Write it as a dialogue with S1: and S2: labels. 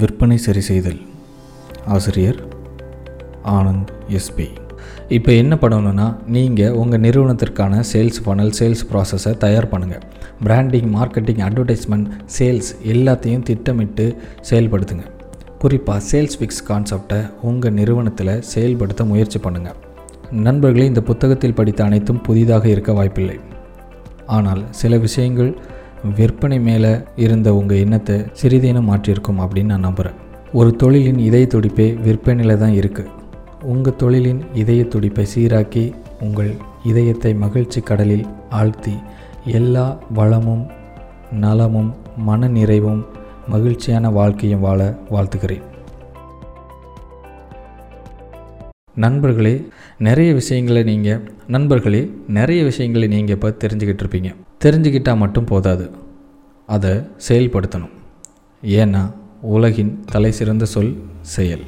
S1: விற்பனை சரி செய்தல். ஆசிரியர் ஆனந்த் எஸ்பி இப்போ என்ன பண்ணணும்னா நீங்கள் உங்கள் நிறுவனத்திற்கான சேல்ஸ் ஃபனல் சேல்ஸ் ப்ராசஸை தயார் பண்ணுங்கள் பிராண்டிங் மார்க்கெட்டிங் அட்வர்டைஸ்மெண்ட் சேல்ஸ் எல்லாத்தையும் திட்டமிட்டு செயல்படுத்துங்க. குறிப்பாக சேல்ஸ் ஃபிக்ஸ் கான்செப்டை உங்கள் நிறுவனத்தில் செயல்படுத்த முயற்சி பண்ணுங்கள் நண்பர்களே இந்த புத்தகத்தில் படித்த அனைத்தும் புதிதாக இருக்க வாய்ப்பில்லை. ஆனால் சில விஷயங்கள் விற்பனை மேலே இருந்த உங்கள் எண்ணத்தை சிறிதேனும் மாற்றியிருக்கும் அப்படின்னு நான் நம்புகிறேன் ஒரு தொழிலின் இதய துடிப்பே விற்பனையில் தான் இருக்குது உங்கள் தொழிலின் இதய துடிப்பை சீராக்கி உங்கள் இதயத்தை மகிழ்ச்சி கடலில் ஆழ்த்தி எல்லா வளமும் நலமும் மன நிறைவும் மகிழ்ச்சியான வாழ்க்கையும் வாழ வாழ்த்துகிறேன். நண்பர்களே நிறைய விஷயங்களை நீங்கள் நண்பர்களே நிறைய விஷயங்களை நீங்கள் இப்போ தெரிஞ்சுக்கிட்டு இருப்பீங்க. தெரிஞ்சுக்கிட்டால் மட்டும் போதாது. அதை செயல்படுத்தணும். ஏன்னா உலகின் தலை சிறந்த சொல் செயல்.